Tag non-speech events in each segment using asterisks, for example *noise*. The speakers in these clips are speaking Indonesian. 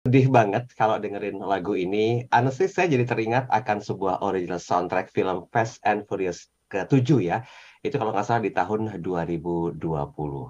sedih banget kalau dengerin lagu ini. Honestly, saya jadi teringat akan sebuah original soundtrack film Fast and Furious ke-7 ya itu kalau nggak salah di tahun 2020.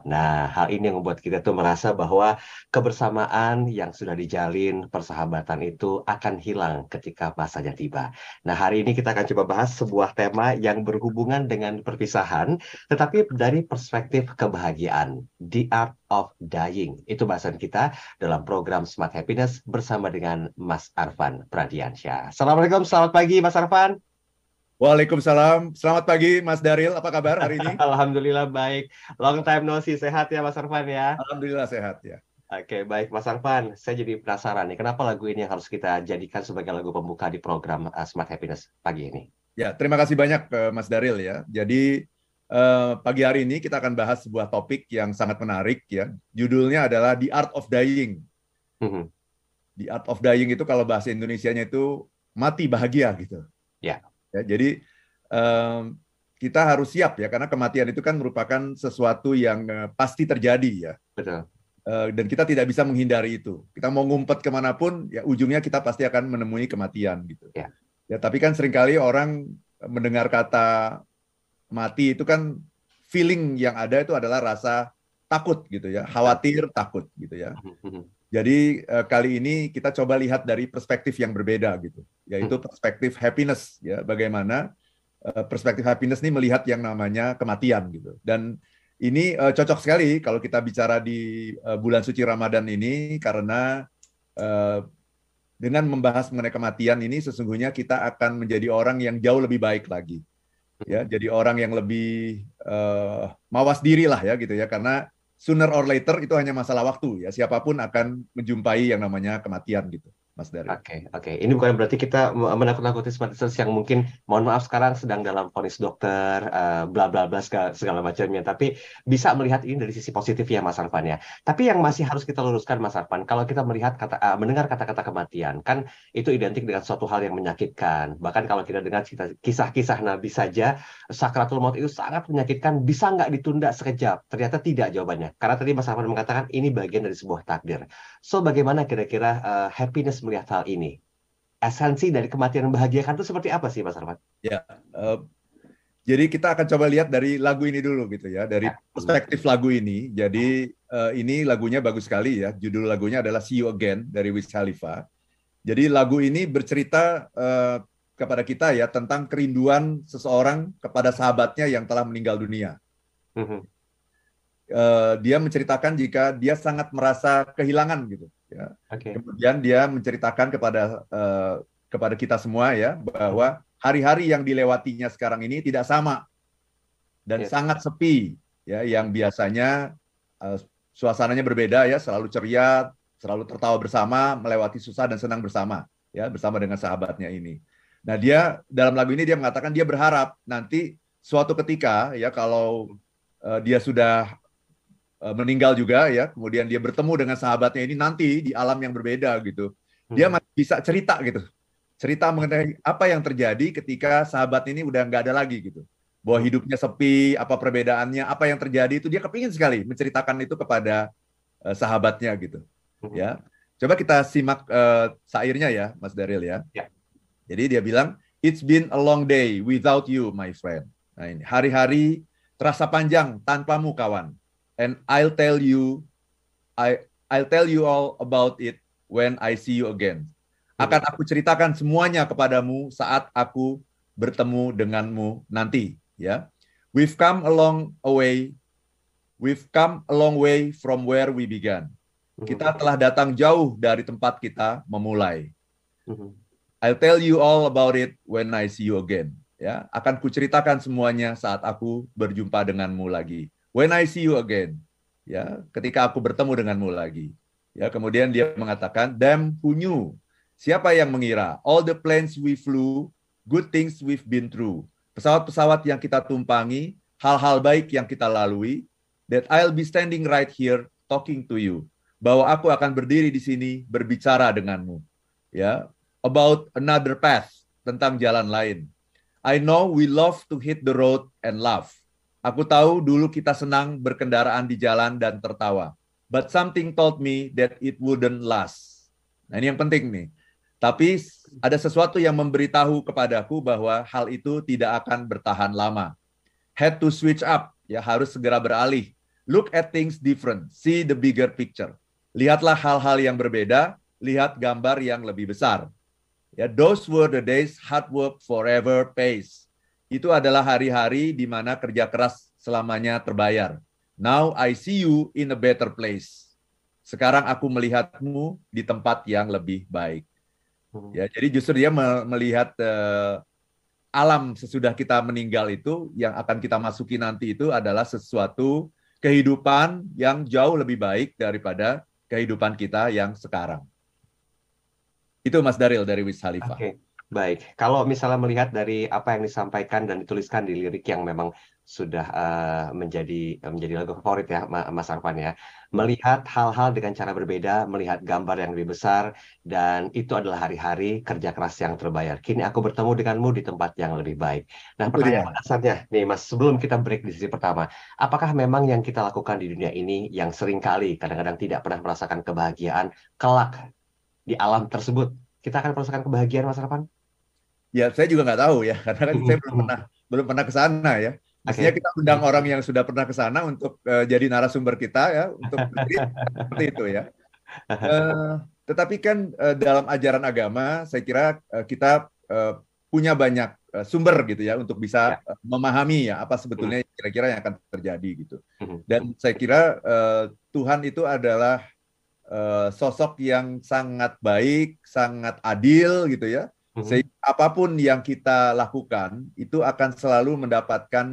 Nah, hal ini yang membuat kita tuh merasa bahwa kebersamaan yang sudah dijalin, persahabatan itu akan hilang ketika masanya tiba. Nah, hari ini kita akan coba bahas sebuah tema yang berhubungan dengan perpisahan, tetapi dari perspektif kebahagiaan, The Art of Dying. Itu bahasan kita dalam program Smart Happiness bersama dengan Mas Arfan Pradiansyah. Assalamualaikum, selamat pagi Mas Arfan. Waalaikumsalam. Selamat pagi Mas Daril. Apa kabar hari ini? *laughs* Alhamdulillah baik. Long time no see. Sehat ya Mas Arfan ya? Alhamdulillah sehat ya. Oke, baik Mas Arfan. Saya jadi penasaran nih, kenapa lagu ini yang harus kita jadikan sebagai lagu pembuka di program uh, Smart Happiness pagi ini? Ya, terima kasih banyak uh, Mas Daril ya. Jadi uh, pagi hari ini kita akan bahas sebuah topik yang sangat menarik ya. Judulnya adalah The Art of Dying. Mm -hmm. The Art of Dying itu kalau bahasa Indonesia-nya itu mati bahagia gitu. Ya. Ya, jadi um, kita harus siap ya karena kematian itu kan merupakan sesuatu yang uh, pasti terjadi ya. Betul. Uh, dan kita tidak bisa menghindari itu. Kita mau ngumpet ke mana pun, ya ujungnya kita pasti akan menemui kematian gitu. Ya. Ya, tapi kan sering kali orang mendengar kata mati itu kan feeling yang ada itu adalah rasa takut gitu ya, khawatir, takut gitu ya. Jadi uh, kali ini kita coba lihat dari perspektif yang berbeda gitu, yaitu hmm. perspektif happiness ya, bagaimana uh, perspektif happiness ini melihat yang namanya kematian gitu. Dan ini uh, cocok sekali kalau kita bicara di uh, bulan suci Ramadan ini karena uh, dengan membahas mengenai kematian ini sesungguhnya kita akan menjadi orang yang jauh lebih baik lagi. Ya, jadi orang yang lebih uh, mawas diri lah ya gitu ya karena sooner or later itu hanya masalah waktu ya. Siapa pun akan menjumpai yang namanya kematian gitu. Mas Dari. Oke, okay, oke. Okay. Ini bukan berarti kita menakut-nakuti smarters yang mungkin, mohon maaf sekarang sedang dalam vonis dokter, uh, bla bla bla segala, segala macamnya. Tapi bisa melihat ini dari sisi positif ya Mas Arfan ya. Tapi yang masih harus kita luruskan Mas Arfan, kalau kita melihat kata, uh, mendengar kata-kata kematian, kan itu identik dengan suatu hal yang menyakitkan. Bahkan kalau kita dengar kisah-kisah Nabi saja, sakratul maut itu sangat menyakitkan. Bisa nggak ditunda sekejap? Ternyata tidak jawabannya. Karena tadi Mas Arfan mengatakan ini bagian dari sebuah takdir. So bagaimana kira-kira uh, happiness melihat hal ini? Esensi dari kematian membahagiakan itu seperti apa sih, Mas Arfan? Ya, uh, jadi kita akan coba lihat dari lagu ini dulu gitu ya, dari ya. perspektif lagu ini. Jadi uh, ini lagunya bagus sekali ya. Judul lagunya adalah See You Again dari Wiz Khalifa. Jadi lagu ini bercerita uh, kepada kita ya tentang kerinduan seseorang kepada sahabatnya yang telah meninggal dunia. Uh, dia menceritakan jika dia sangat merasa kehilangan gitu Ya. Okay. Kemudian dia menceritakan kepada uh, kepada kita semua ya bahwa hari-hari yang dilewatinya sekarang ini tidak sama dan yeah. sangat sepi ya yang biasanya uh, suasananya berbeda ya selalu ceria selalu tertawa bersama melewati susah dan senang bersama ya bersama dengan sahabatnya ini. Nah dia dalam lagu ini dia mengatakan dia berharap nanti suatu ketika ya kalau uh, dia sudah meninggal juga ya, kemudian dia bertemu dengan sahabatnya ini nanti di alam yang berbeda gitu. Dia hmm. masih bisa cerita gitu. Cerita mengenai apa yang terjadi ketika sahabat ini udah nggak ada lagi gitu. Bahwa hmm. hidupnya sepi, apa perbedaannya, apa yang terjadi itu dia kepingin sekali menceritakan itu kepada uh, sahabatnya gitu. Hmm. Ya. Coba kita simak uh, sairnya ya, Mas Daril ya. ya. Jadi dia bilang, It's been a long day without you, my friend. Nah ini hari-hari terasa panjang tanpamu kawan and I'll tell you I I'll tell you all about it when I see you again. Akan aku ceritakan semuanya kepadamu saat aku bertemu denganmu nanti, ya. We've come a long way. We've come a long way from where we began. Kita telah datang jauh dari tempat kita memulai. I'll tell you all about it when I see you again. Ya, akan kuceritakan semuanya saat aku berjumpa denganmu lagi when I see you again. Ya, ketika aku bertemu denganmu lagi. Ya, kemudian dia mengatakan, damn who knew? Siapa yang mengira? All the planes we flew, good things we've been through. Pesawat-pesawat yang kita tumpangi, hal-hal baik yang kita lalui, that I'll be standing right here talking to you. Bahwa aku akan berdiri di sini berbicara denganmu. Ya, about another path, tentang jalan lain. I know we love to hit the road and laugh. Aku tahu dulu kita senang berkendaraan di jalan dan tertawa. But something told me that it wouldn't last. Nah ini yang penting nih. Tapi ada sesuatu yang memberitahu kepadaku bahwa hal itu tidak akan bertahan lama. Had to switch up, ya harus segera beralih. Look at things different, see the bigger picture. Lihatlah hal-hal yang berbeda, lihat gambar yang lebih besar. Ya, those were the days hard work forever pays. Itu adalah hari-hari di mana kerja keras selamanya terbayar. Now I see you in a better place. Sekarang aku melihatmu di tempat yang lebih baik. Hmm. Ya, jadi justru dia melihat uh, alam sesudah kita meninggal itu yang akan kita masuki nanti itu adalah sesuatu kehidupan yang jauh lebih baik daripada kehidupan kita yang sekarang. Itu Mas Daril dari Wis Khalifah. Oke, okay. Baik. Kalau misalnya melihat dari apa yang disampaikan dan dituliskan di lirik yang memang sudah uh, menjadi menjadi lagu favorit ya Mas Arfan ya. Melihat hal-hal dengan cara berbeda, melihat gambar yang lebih besar dan itu adalah hari-hari kerja keras yang terbayar. Kini aku bertemu denganmu di tempat yang lebih baik. Nah, pertanyaan dasarnya nih Mas, sebelum kita break di sisi pertama, apakah memang yang kita lakukan di dunia ini yang sering kali kadang-kadang tidak pernah merasakan kebahagiaan kelak di alam tersebut, kita akan merasakan kebahagiaan Mas Arfan? Ya, saya juga nggak tahu ya, karena kan saya belum *laughs* pernah belum pernah ke sana ya. Artinya kita undang orang yang sudah pernah ke sana untuk uh, jadi narasumber kita ya, untuk *laughs* seperti itu ya. Uh, *laughs* tetapi kan uh, dalam ajaran agama, saya kira uh, kita uh, punya banyak uh, sumber gitu ya untuk bisa uh, memahami ya apa sebetulnya hmm. kira-kira yang akan terjadi gitu. Hmm. Dan saya kira uh, Tuhan itu adalah uh, sosok yang sangat baik, sangat adil gitu ya hmm Sehingga apa pun yang kita lakukan itu akan selalu mendapatkan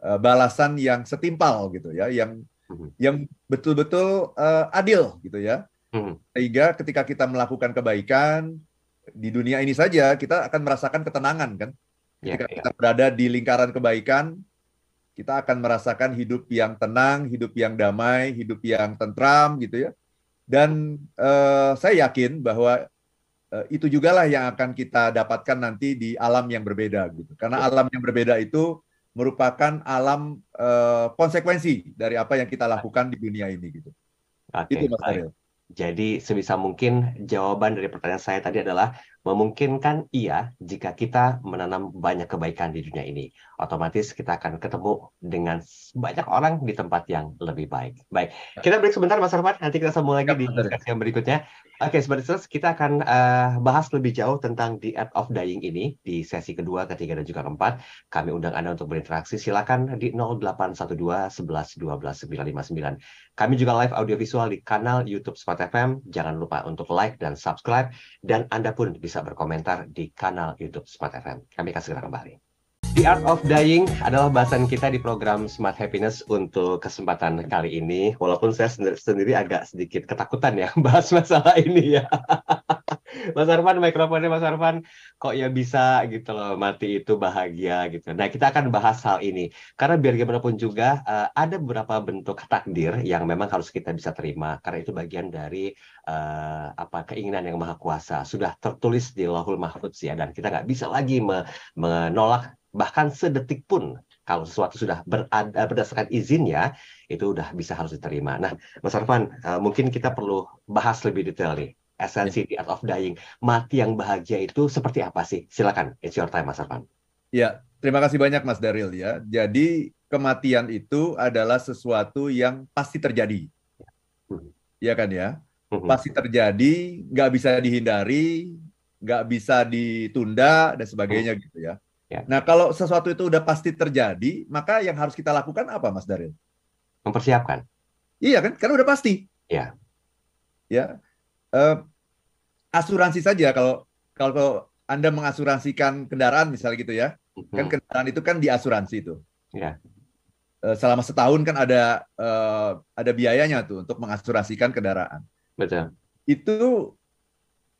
uh, balasan yang setimpal gitu ya, yang mm-hmm. yang betul-betul uh, adil gitu ya. Mm-hmm. Sehingga ketika kita melakukan kebaikan di dunia ini saja kita akan merasakan ketenangan kan. Ya, ketika yeah, yeah. kita berada di lingkaran kebaikan, kita akan merasakan hidup yang tenang, hidup yang damai, hidup yang tentram gitu ya. Dan uh, saya yakin bahwa itu juga lah yang akan kita dapatkan nanti di alam yang berbeda gitu. Karena alam yang berbeda itu merupakan alam uh, konsekuensi dari apa yang kita lakukan di dunia ini gitu. Oke, itu Mas Ariel. Jadi sebisa mungkin jawaban dari pertanyaan saya tadi adalah memungkinkan iya jika kita menanam banyak kebaikan di dunia ini. Otomatis kita akan ketemu dengan banyak orang di tempat yang lebih baik. Baik, kita break sebentar Mas Arfan, nanti kita sambung lagi di diskusi yang berikutnya. Oke, sebentar kita akan uh, bahas lebih jauh tentang The Art of Dying ini di sesi kedua, ketiga, dan juga keempat. Kami undang Anda untuk berinteraksi. Silakan di 0812 11 12 959. Kami juga live audiovisual di kanal YouTube Smart FM. Jangan lupa untuk like dan subscribe. Dan Anda pun bisa bisa berkomentar di kanal YouTube Smart FM. Kami akan segera kembali. The Art of Dying adalah bahasan kita di program Smart Happiness untuk kesempatan kali ini. Walaupun saya sendiri, agak sedikit ketakutan ya *laughs* bahas masalah ini ya. *laughs* Mas Arfan, mikrofonnya Mas Arfan, kok ya bisa gitu loh, mati itu bahagia gitu. Nah, kita akan bahas hal ini. Karena biar gimana pun juga, uh, ada beberapa bentuk takdir yang memang harus kita bisa terima. Karena itu bagian dari uh, apa keinginan yang maha kuasa. Sudah tertulis di Lahul Mahfudz ya, dan kita nggak bisa lagi me menolak bahkan sedetik pun kalau sesuatu sudah berada berdasarkan izinnya itu udah bisa harus diterima. Nah, Mas Arfan, uh, mungkin kita perlu bahas lebih detail nih esensi yeah. the art of dying. Mati yang bahagia itu seperti apa sih? Silakan, it's your time, Mas Arfan. Ya, terima kasih banyak Mas Daril ya. Jadi kematian itu adalah sesuatu yang pasti terjadi. Hmm. Iya kan ya? Hmm. Pasti terjadi, nggak bisa dihindari, nggak bisa ditunda dan sebagainya hmm. gitu ya. ya. Nah kalau sesuatu itu udah pasti terjadi, maka yang harus kita lakukan apa, Mas Daril? Mempersiapkan. Iya kan, karena udah pasti. Ya. Ya, uh, asuransi saja kalau kalau anda mengasuransikan kendaraan misalnya gitu ya, mm-hmm. kan kendaraan itu kan diasuransi itu. Yeah. Uh, selama setahun kan ada uh, ada biayanya tuh untuk mengasuransikan kendaraan. Betul. Itu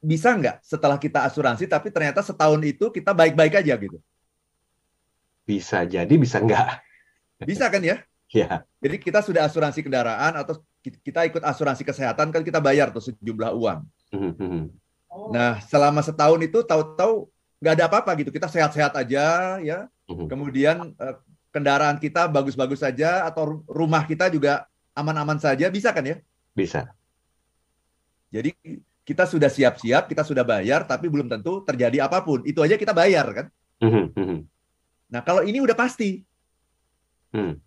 bisa nggak setelah kita asuransi tapi ternyata setahun itu kita baik-baik aja gitu? Bisa jadi, bisa nggak. Bisa kan ya? Ya. Jadi kita sudah asuransi kendaraan atau kita ikut asuransi kesehatan kan kita bayar tuh sejumlah uang. Mm-hmm. Nah selama setahun itu tahu-tahu nggak ada apa-apa gitu kita sehat-sehat aja ya. Mm-hmm. Kemudian eh, kendaraan kita bagus-bagus saja atau rumah kita juga aman-aman saja bisa kan ya? Bisa. Jadi kita sudah siap-siap, kita sudah bayar, tapi belum tentu terjadi apa pun. Itu aja kita bayar kan. Mhm, Nah kalau ini udah pasti, Hmm.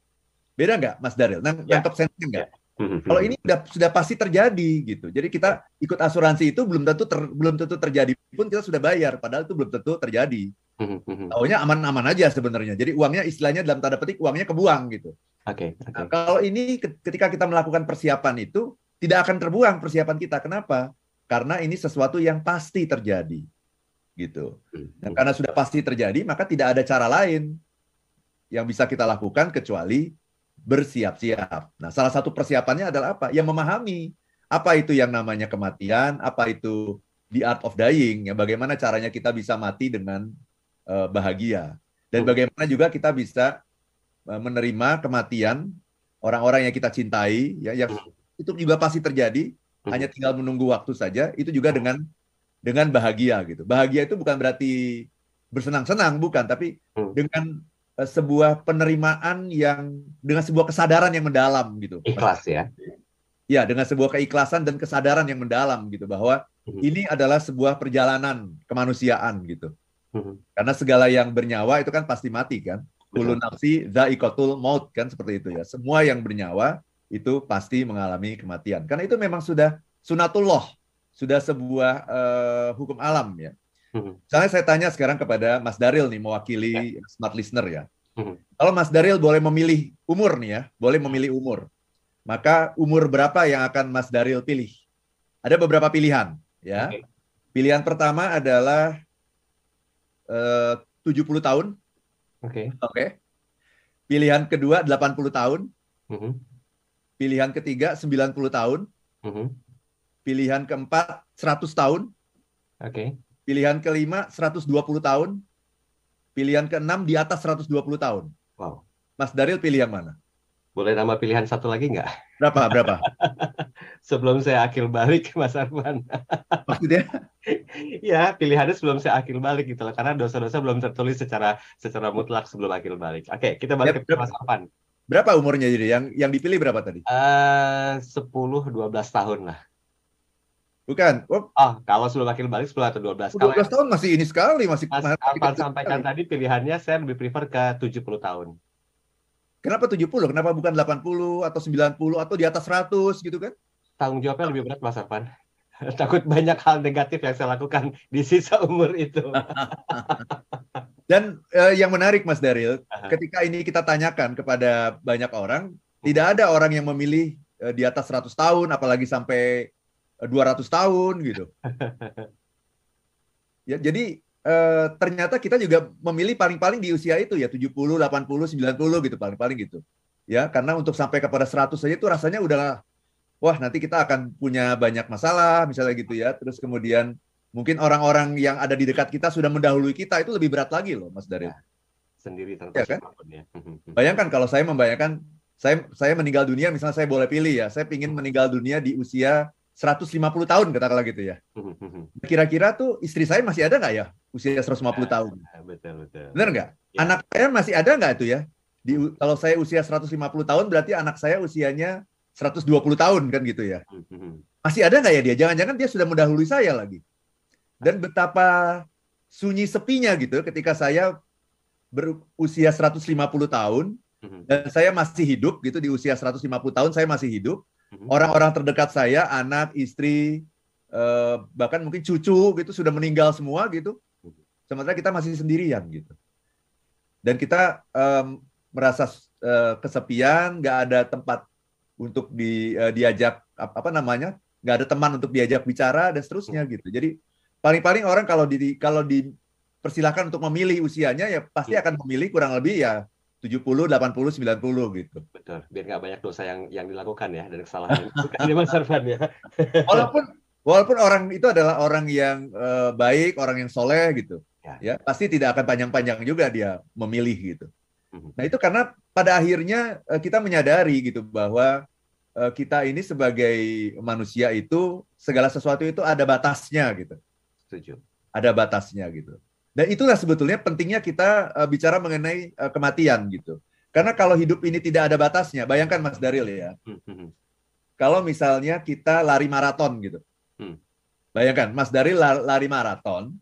Beda nggak, Mas Daril? Nang, Ya. nangkep sensenya nggak? mhm. Kalau ini udah sudah pasti terjadi gitu. Jadi kita ikut asuransi itu belum tentu ter- belum tentu terjadi pun kita sudah bayar, padahal itu belum tentu terjadi. Taunya aman-aman aja sebenarnya. Jadi uangnya istilahnya dalam tanda petik uangnya kebuang gitu. Oke, oke. Nah, kalau ini ke- ketika kita melakukan persiapan itu tidak akan terbuang persiapan kita. Kenapa? Karena ini sesuatu yang pasti terjadi. Gitu. Dan karena sudah pasti terjadi, maka tidak ada cara lain yang bisa kita lakukan kecuali bersiap-siap. Nah, salah satu persiapannya adalah apa? Yang memahami apa itu yang namanya kematian, apa itu the art of dying, ya bagaimana caranya kita bisa mati dengan eh, bahagia. Dan bagaimana juga kita bisa eh, menerima kematian orang-orang yang kita cintai, ya yang itu juga pasti terjadi, hanya tinggal menunggu waktu saja. Itu juga dengan dengan bahagia gitu. Bahagia itu bukan berarti bersenang-senang, bukan, tapi dengan sebuah penerimaan yang dengan sebuah kesadaran yang mendalam gitu. Ikhlas ya. Ya, dengan sebuah keikhlasan dan kesadaran yang mendalam gitu bahwa Mhm. ini adalah sebuah perjalanan kemanusiaan gitu. Mhm. Karena segala yang bernyawa itu kan pasti mati kan. Betul. nafsi dha'iqatul maut kan seperti itu ya. Semua yang bernyawa itu pasti mengalami kematian. Karena itu memang sudah sunatullah, sudah sebuah eh, hukum alam ya. Misalnya saya tanya sekarang kepada Mas Daril nih mewakili smart listener ya. Mhm. Kalau Mas Daril boleh memilih umur nih ya, boleh memilih umur. Maka umur berapa yang akan Mas Daril pilih? Ada beberapa pilihan ya. Oke. Pilihan pertama adalah eh, 70 tahun, Oke. oke. Pilihan kedua 80 tahun, Mhm. pilihan ketiga 90 tahun, Mhm. pilihan keempat 100 tahun, Oke. Pilihan kelima 120 tahun, pilihan keenam di atas 120 tahun. Wow. Mas Daril pilih yang mana? Boleh nama pilihan satu lagi nggak? Berapa? Berapa? *laughs* Sebelum saya akil balik, Mas Arfan. *laughs* Maksudnya? ya, pilihannya sebelum saya akil balik gitu loh. Karena dosa-dosa belum tertulis secara secara mutlak sebelum akil balik. Oke, kita balik Ya, ke Mas Arfan. Berapa umurnya jadi? Yang yang dipilih berapa tadi? Eh, 10-12 tahun lah. Bukan. Oh, Oh, kalau sebelum akil balik 10 atau 12. 12 Kalau tahun masih ini sekali, masih Mas kecil sampaikan sekali. tadi pilihannya saya lebih prefer ke 70 tahun. Kenapa 70? Kenapa bukan 80 atau 90 atau di atas 100 gitu kan? Tanggung jawabnya lebih berat Mas Arfan. *laughs* Takut banyak hal negatif yang saya lakukan di sisa umur itu. *laughs* Dan eh, yang menarik Mas Daril, Aha. ketika ini kita tanyakan kepada banyak orang, tidak ada orang yang memilih eh, di atas 100 tahun, apalagi sampai 200 tahun gitu. *laughs* Ya, jadi eh, ternyata kita juga memilih paling-paling di usia itu ya 70, 80, 90 gitu paling-paling gitu. Ya, karena untuk sampai kepada 100 saja itu rasanya udah wah nanti kita akan punya banyak masalah misalnya gitu ya. Terus kemudian mungkin orang-orang yang ada di dekat kita sudah mendahului kita itu lebih berat lagi loh Mas Daril. Sendiri tanpa Ya kan? siapa pun ya. *laughs* Bayangkan kalau saya membayangkan saya saya meninggal dunia misalnya saya boleh pilih ya, saya ingin meninggal dunia di usia 150 tahun katakanlah gitu ya. *laughs* Kira-kira tuh istri saya masih ada nggak ya usia 150 tahun? betul betul. Benar nggak? Ya. Anak saya masih ada nggak itu ya? Di kalau saya usia 150 tahun berarti anak saya usianya 120 tahun kan gitu ya. *laughs* Masih ada nggak ya dia? Jangan-jangan dia sudah mendahului saya lagi. Dan betapa sunyi sepinya gitu ketika saya berusia 150 tahun dan saya masih hidup gitu di usia 150 tahun saya masih hidup. Orang-orang terdekat saya, anak, istri, eh, bahkan mungkin cucu gitu sudah meninggal semua gitu. Sementara kita masih sendirian gitu. Dan kita em, merasa eh, kesepian, nggak ada tempat untuk di, eh, diajak apa, apa namanya, nggak ada teman untuk diajak bicara dan seterusnya gitu. Jadi paling-paling orang kalau di kalau dipersilahkan untuk memilih usianya ya pasti akan memilih kurang lebih ya 70, 80, 90 gitu. Betul, biar nggak banyak dosa yang yang dilakukan ya dan kesalahan dilakukan ya Mas Arfan ya. *laughs* Walaupun walaupun orang itu adalah orang yang eh, baik, orang yang soleh gitu, Ya. ya pasti tidak akan panjang-panjang juga dia memilih gitu. Mhm. Nah itu karena pada akhirnya eh, kita menyadari gitu bahwa eh, kita ini sebagai manusia itu segala sesuatu itu ada batasnya gitu, Setuju. ada batasnya gitu. Dan itulah sebetulnya pentingnya kita eh, bicara mengenai eh, kematian gitu. Karena kalau hidup ini tidak ada batasnya, bayangkan Mas Daril ya, kalau misalnya kita lari maraton gitu. Hmm. Bayangkan, Mas Dari lari maraton,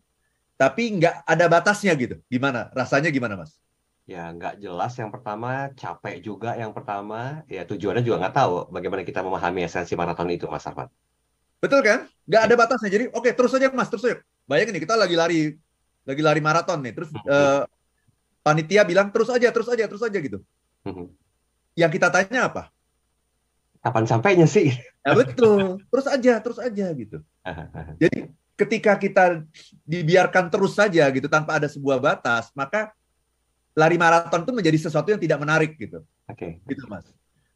tapi nggak ada batasnya gitu. Gimana? Rasanya gimana, Mas? Ya, nggak jelas yang pertama, capek juga yang pertama. Ya, tujuannya juga nggak tahu bagaimana kita memahami esensi maraton itu, Mas Arfan. Betul kan? Nggak ada batasnya. Jadi, oke, terus aja, Mas, terus aja. Bayangin nih, kita lagi lari, lagi lari maraton nih. Terus uh, panitia bilang, terus aja, terus aja, terus aja gitu. Hmm. Yang kita tanya apa? Kapan sampainya sih? Ya betul, terus aja, terus aja gitu. *laughs* Jadi ketika kita dibiarkan terus saja gitu tanpa ada sebuah batas, maka lari maraton itu menjadi sesuatu yang tidak menarik gitu. Oke. Okay. Gitu mas.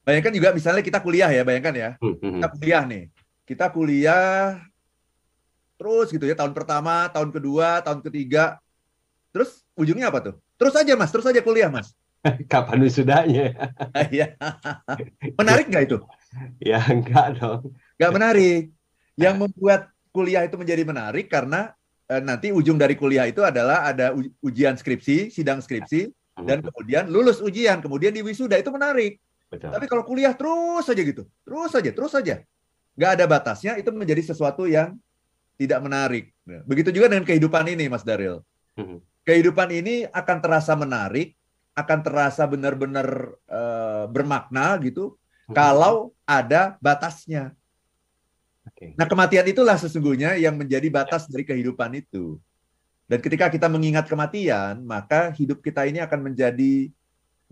Bayangkan juga misalnya kita kuliah ya, bayangkan ya, hmm, hmm, hmm. kita kuliah nih, kita kuliah terus gitu ya tahun pertama, tahun kedua, tahun ketiga, terus ujungnya apa tuh? Terus aja mas, terus aja kuliah mas. *laughs* Kapan wisudanya? *laughs* Iya. menarik nggak itu? *laughs* Ya enggak dong. Nggak menarik. Yang membuat kuliah itu menjadi menarik karena eh, nanti ujung dari kuliah itu adalah ada ujian skripsi, sidang skripsi, dan kemudian lulus ujian, kemudian di wisuda itu menarik. Betul. Tapi kalau kuliah terus saja gitu, terus saja, terus saja, nggak ada batasnya, itu menjadi sesuatu yang tidak menarik. Begitu juga dengan kehidupan ini, Mas Daril. Kehidupan ini akan terasa menarik akan terasa benar-benar uh, bermakna gitu hmm. kalau ada batasnya. Okay. Nah, kematian itulah sesungguhnya yang menjadi batas dari kehidupan itu. Dan ketika kita mengingat kematian, maka hidup kita ini akan menjadi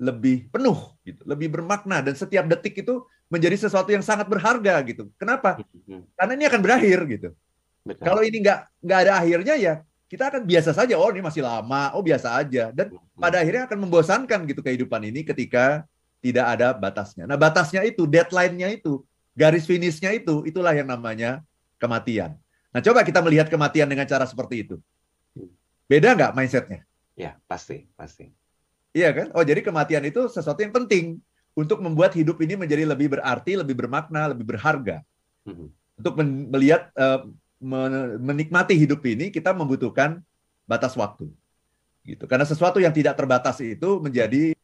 lebih penuh gitu, lebih bermakna dan setiap detik itu menjadi sesuatu yang sangat berharga gitu. Kenapa? Hmm. Karena ini akan berakhir gitu. Betul. Kalau ini nggak nggak ada akhirnya ya kita akan biasa saja, oh ini masih lama, oh biasa aja. Dan pada akhirnya akan membosankan gitu kehidupan ini ketika tidak ada batasnya. Nah batasnya itu, deadline-nya itu, garis finishnya itu, itulah yang namanya kematian. Nah coba kita melihat kematian dengan cara seperti itu. Beda nggak mindsetnya? Ya, pasti, pasti. Iya kan? Oh jadi kematian itu sesuatu yang penting untuk membuat hidup ini menjadi lebih berarti, lebih bermakna, lebih berharga. Hmm. Untuk melihat uh, menikmati hidup ini kita membutuhkan batas waktu. Gitu. Karena sesuatu yang tidak terbatas itu menjadi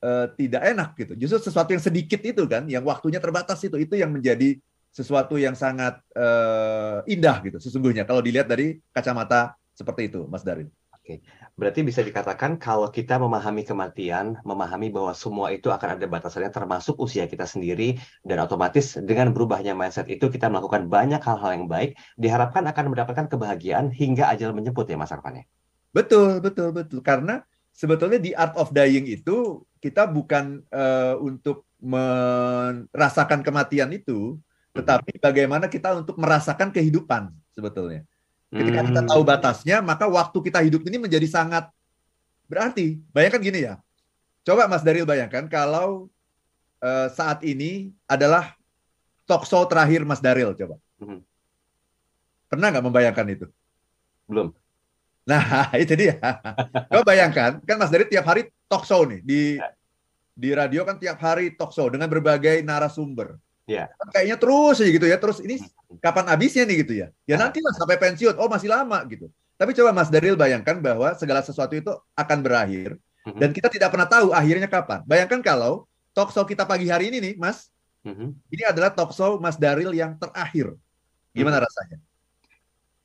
uh, tidak enak gitu. Justru sesuatu yang sedikit itu kan, yang waktunya terbatas itu itu yang menjadi sesuatu yang sangat uh, indah gitu sesungguhnya kalau dilihat dari kacamata seperti itu, Mas Darin. Oke, berarti bisa dikatakan kalau kita memahami kematian, memahami bahwa semua itu akan ada batasannya termasuk usia kita sendiri, dan otomatis dengan berubahnya mindset itu kita melakukan banyak hal-hal yang baik, diharapkan akan mendapatkan kebahagiaan hingga ajal menjemput ya Mas Arfan ya? Betul, betul, betul. Karena sebetulnya di art of dying itu kita bukan uh, untuk merasakan kematian itu, tetapi bagaimana kita untuk merasakan kehidupan sebetulnya. Ketika kita hmm. tahu batasnya, maka waktu kita hidup ini menjadi sangat berarti. Bayangkan gini ya. Coba Mas Daril bayangkan kalau uh, saat ini adalah talk show terakhir Mas Daril coba. Hmm. Pernah nggak membayangkan itu? Belum. Nah, *laughs* itu dia. Coba bayangkan, kan Mas Daril tiap hari talk show nih di di radio kan tiap hari talk show dengan berbagai narasumber. Ya. Kayaknya terus aja gitu ya. Terus ini kapan habisnya nih gitu ya? Ya nanti lah sampai pensiun. Oh masih lama gitu. Tapi coba Mas Daril bayangkan bahwa segala sesuatu itu akan berakhir mm-hmm. dan kita tidak pernah tahu akhirnya kapan. Bayangkan kalau talk show kita pagi hari ini nih, Mas, mm-hmm. ini adalah talk show Mas Daril yang terakhir. Gimana mm-hmm. rasanya?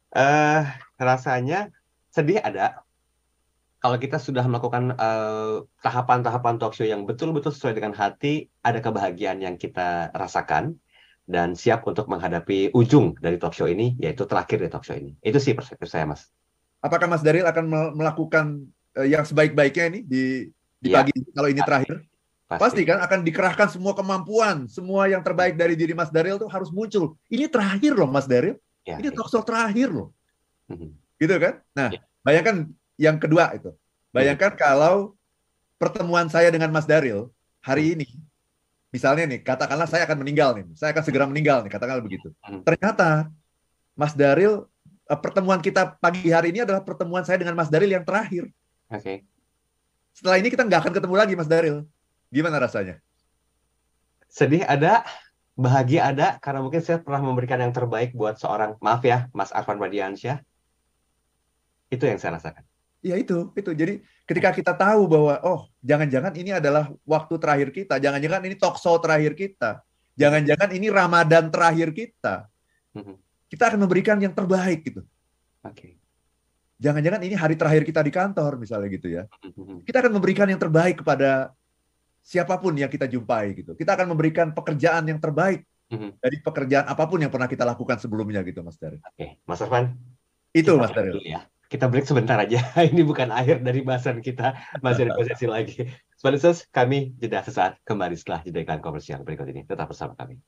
Uh, rasanya sedih ada, kalau kita sudah melakukan eh, tahapan-tahapan talk show yang betul-betul sesuai dengan hati, ada kebahagiaan yang kita rasakan dan siap untuk menghadapi ujung dari talk show ini, yaitu terakhir di talk show ini. Itu sih perspektif saya, Mas. Apakah Mas Daril akan melakukan uh, yang sebaik-baiknya ini di di ya, pagi kalau ini terakhir? Pasti. pasti kan akan dikerahkan semua kemampuan, semua yang terbaik dari diri Mas Daril itu harus muncul. Ini terakhir loh, Mas Daril. Ya, ini ya. talk show terakhir loh. Mhm. Gitu kan? Nah, ya. bayangkan yang kedua itu. Bayangkan hmm. kalau pertemuan saya dengan Mas Daril hari hmm. ini, misalnya nih, katakanlah saya akan meninggal nih, saya akan segera meninggal nih, katakanlah begitu. Hmm. Ternyata Mas Daril, eh, pertemuan kita pagi hari ini adalah pertemuan saya dengan Mas Daril yang terakhir. Oke. Okay. Setelah ini kita nggak akan ketemu lagi Mas Daril. Gimana rasanya? Sedih ada, bahagia ada, karena mungkin saya pernah memberikan yang terbaik buat seorang, maaf ya, Mas Arfan Badiansyah. Itu yang saya rasakan. Ya itu, itu. Jadi ketika kita tahu bahwa oh, jangan-jangan ini adalah waktu terakhir kita, jangan-jangan ini talk show terakhir kita, jangan-jangan ini Ramadan terakhir kita. Mhm. kita akan memberikan yang terbaik gitu. Oke. Jangan-jangan ini hari terakhir kita di kantor misalnya gitu ya. Mhm. Kita akan memberikan yang terbaik kepada siapa pun yang kita jumpai gitu. Kita akan memberikan pekerjaan yang terbaik Mhm. dari pekerjaan apa pun yang pernah kita lakukan sebelumnya gitu Mas Daryl. Oke, Mas Arfan. Itu Mas dulu ya. Kita break sebentar aja. *laughs* Ini bukan akhir dari bahasan kita. Masih ada sesi lagi. Sponsors, kami jeda sesaat kembali setelah jeda iklan komersial berikut ini. Tetap bersama kami.